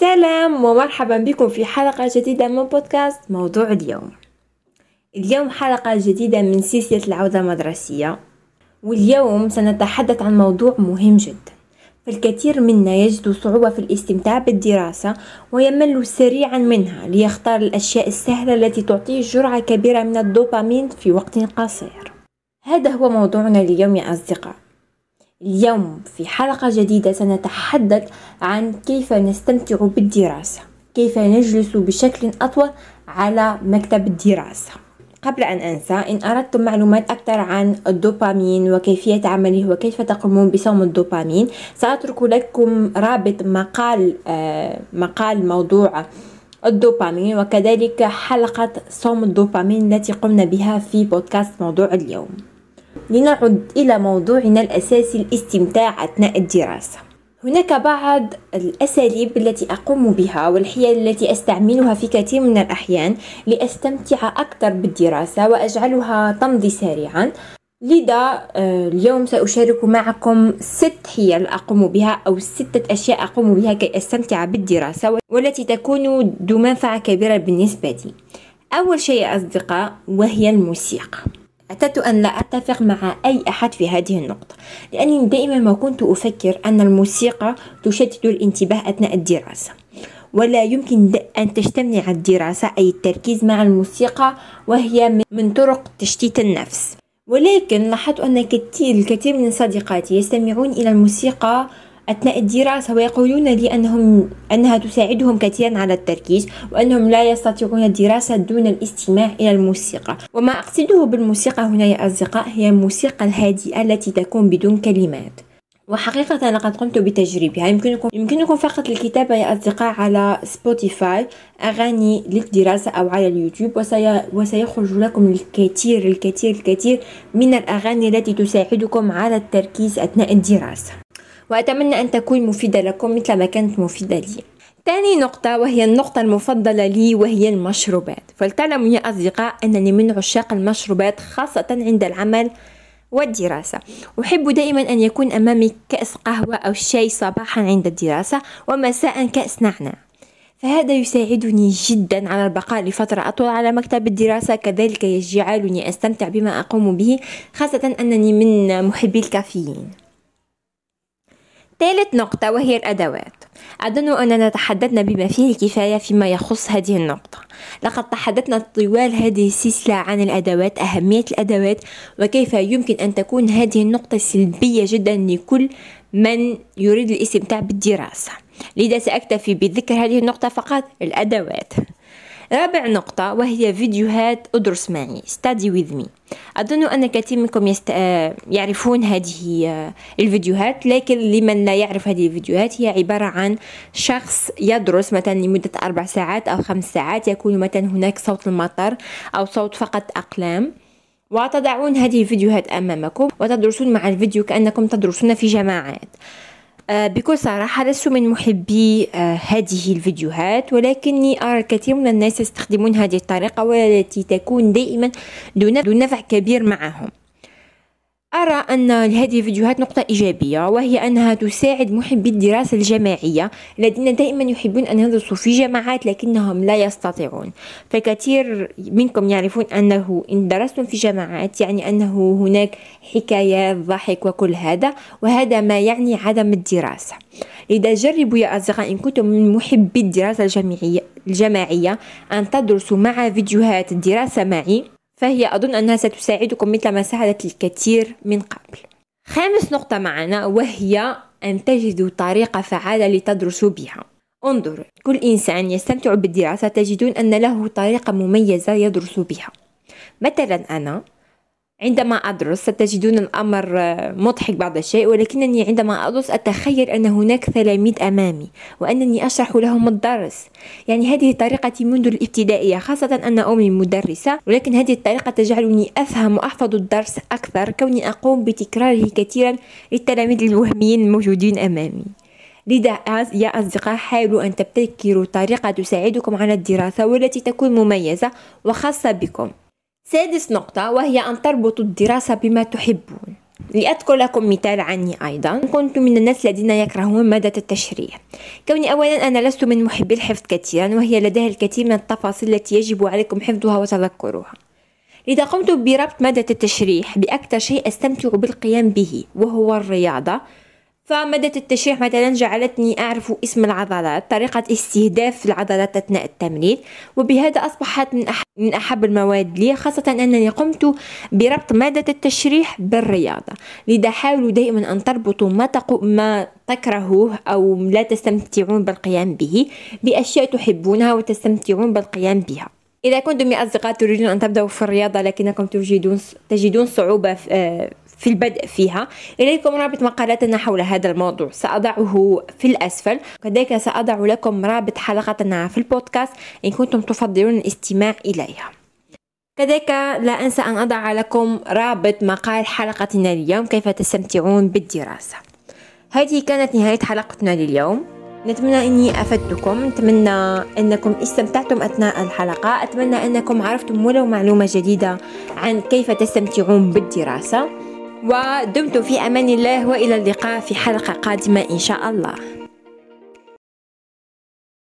سلام ومرحبا بكم في حلقة جديدة من بودكاست موضوع اليوم. اليوم حلقة جديدة من سلسلة العودة المدرسية واليوم سنتحدث عن موضوع مهم جدا. فالكثير منا يجد صعوبة في الاستمتاع بالدراسة ويمل سريعا منها ليختار الأشياء السهلة التي تعطيه جرعة كبيرة من الدوبامين في وقت قصير. هذا هو موضوعنا اليوم يا أصدقاء. اليوم في حلقة جديدة سنتحدث عن كيف نستمتع بالدراسة كيف نجلس بشكل أطول على مكتب الدراسة. قبل أن أنسى إن أردتم معلومات أكثر عن الدوبامين وكيفية عمله وكيف تقومون بصوم الدوبامين سأترك لكم رابط مقال آه مقال موضوع الدوبامين وكذلك حلقة صوم الدوبامين التي قمنا بها في بودكاست موضوع اليوم. لنعد إلى موضوعنا الأساسي الاستمتاع أثناء الدراسة. هناك بعض الأساليب التي أقوم بها والحيل التي أستعملها في كثير من الأحيان لأستمتع أكثر بالدراسة وأجعلها تمضي سريعا. لذا آه، اليوم سأشارك معكم ست حيل أقوم بها أو ستة أشياء أقوم بها كي أستمتع بالدراسة والتي تكون ذو منفعة كبيرة بالنسبة لي. أول شيء أصدقاء وهي الموسيقى. اعتدت أن لا أتفق مع أي أحد في هذه النقطة لأني دائما ما كنت أفكر أن الموسيقى تشتت الانتباه أثناء الدراسة ولا يمكن أن تجتمع الدراسة أي التركيز مع الموسيقى وهي من طرق تشتيت النفس. ولكن لاحظت أن كثير الكثير من صديقاتي يستمعون إلى الموسيقى أثناء الدراسة ويقولون لي أنهم أنها تساعدهم كثيرا على التركيز وأنهم لا يستطيعون الدراسة دون الاستماع إلى الموسيقى. وما أقصده بالموسيقى هنا يا أصدقاء هي الموسيقى الهادئة التي تكون بدون كلمات. وحقيقة لقد قمت بتجربتها يمكنكم يمكنكم فقط الكتابة يا أصدقاء على سبوتيفاي أغاني للدراسة أو على اليوتيوب وسي... وسيخرج لكم الكثير الكثير الكثير من الأغاني التي تساعدكم على التركيز أثناء الدراسة. وأتمنى أن تكون مفيدة لكم مثل ما كانت مفيدة لي. ثاني نقطة وهي النقطة المفضلة لي وهي المشروبات. فلتعلموا يا أصدقاء أنني من عشاق المشروبات خاصة عند العمل والدراسة. أحب دائما أن يكون أمامي كأس قهوة أو شاي صباحا عند الدراسة ومساء كأس نعناع. فهذا يساعدني جدا على البقاء لفترة أطول على مكتب الدراسة كذلك يجعلني أستمتع بما أقوم به خاصة أنني من محبي الكافيين. ثالث نقطة وهي الأدوات. أظن أننا تحدثنا بما فيه الكفاية فيما يخص هذه النقطة. لقد تحدثنا طوال هذه السلسلة عن الأدوات أهمية الأدوات وكيف يمكن أن تكون هذه النقطة سلبية جدا لكل من يريد الإستمتاع بالدراسة. لذا سأكتفي بذكر هذه النقطة فقط الأدوات. رابع نقطة وهي فيديوهات أدرس معي. Study with me. أظن أن كثير منكم يست... آه، يعرفون هذه آه، الفيديوهات لكن لمن لا يعرف هذه الفيديوهات هي عبارة عن شخص يدرس مثلا لمدة أربع ساعات أو خمس ساعات يكون مثلا هناك صوت المطر أو صوت فقط أقلام. وتضعون هذه الفيديوهات أمامكم وتدرسون مع الفيديو كأنكم تدرسون في جماعات. بكل صراحة لست من محبي آه، هذه الفيديوهات ولكني أرى الكثير من الناس يستخدمون هذه الطريقة والتي تكون دائما دون نفع كبير معهم. أرى أن لهذه الفيديوهات نقطة إيجابية وهي أنها تساعد محبي الدراسة الجماعية الذين دائما يحبون أن يدرسوا في جماعات لكنهم لا يستطيعون. فكثير منكم يعرفون أنه إن درستم في جماعات يعني أنه هناك حكايات ضحك وكل هذا وهذا ما يعني عدم الدراسة. لذا جربوا يا أصدقاء إن كنتم من محبي الدراسة الجماعية, الجماعية أن تدرسوا مع فيديوهات الدراسة معي. فهي أظن أنها ستساعدكم مثل ما ساعدت الكثير من قبل. خامس نقطة معنا وهي أن تجدوا طريقة فعالة لتدرسوا بها. انظر كل إنسان يستمتع بالدراسة تجدون أن له طريقة مميزة يدرس بها. مثلا أنا عندما أدرس ستجدون الأمر مضحك بعض الشيء ولكنني عندما أدرس أتخيل أن هناك تلاميذ أمامي وأنني أشرح لهم الدرس. يعني هذه طريقتي منذ الابتدائية خاصة أن أمي مدرسة ولكن هذه الطريقة تجعلني أفهم وأحفظ الدرس أكثر كوني أقوم بتكراره كثيرا للتلاميذ الوهميين الموجودين أمامي. لذا يا أصدقاء حاولوا أن تبتكروا طريقة تساعدكم على الدراسة والتي تكون مميزة وخاصة بكم. سادس نقطة وهي أن تربطوا الدراسة بما تحبون. لأذكر لكم مثال عني أيضا. كنت من الناس الذين يكرهون مادة التشريح كوني أولا أنا لست من محبي الحفظ كثيرا وهي لديها الكثير من التفاصيل التي يجب عليكم حفظها وتذكرها. لذا قمت بربط مادة التشريح بأكثر شيء أستمتع بالقيام به وهو الرياضة. فمادة التشريح مثلا جعلتني أعرف اسم العضلات طريقة استهداف العضلات أثناء التمرين وبهذا أصبحت من, أحب من أحب المواد لي خاصة أنني قمت بربط مادة التشريح بالرياضة. لذا حاولوا دائما أن تربطوا ما, تقو ما تكرهوه أو لا تستمتعون بالقيام به بأشياء تحبونها وتستمتعون بالقيام بها. إذا كنتم يا أصدقاء تريدون أن تبدأوا في الرياضة لكنكم تجدون تجدون صعوبة في في البدء فيها. إليكم رابط مقالتنا حول هذا الموضوع. سأضعه في الأسفل. كذلك سأضع لكم رابط حلقتنا في البودكاست إن كنتم تفضلون الاستماع إليها. كذلك لا أنسى أن أضع لكم رابط مقال حلقتنا اليوم كيف تستمتعون بالدراسة. هذه كانت نهاية حلقتنا لليوم. نتمنى إني أفدتكم. نتمنى أنكم استمتعتم أثناء الحلقة. أتمنى أنكم عرفتم ولو معلومة جديدة عن كيف تستمتعون بالدراسة. ودمتم في أمان الله وإلى اللقاء في حلقة قادمة إن شاء الله.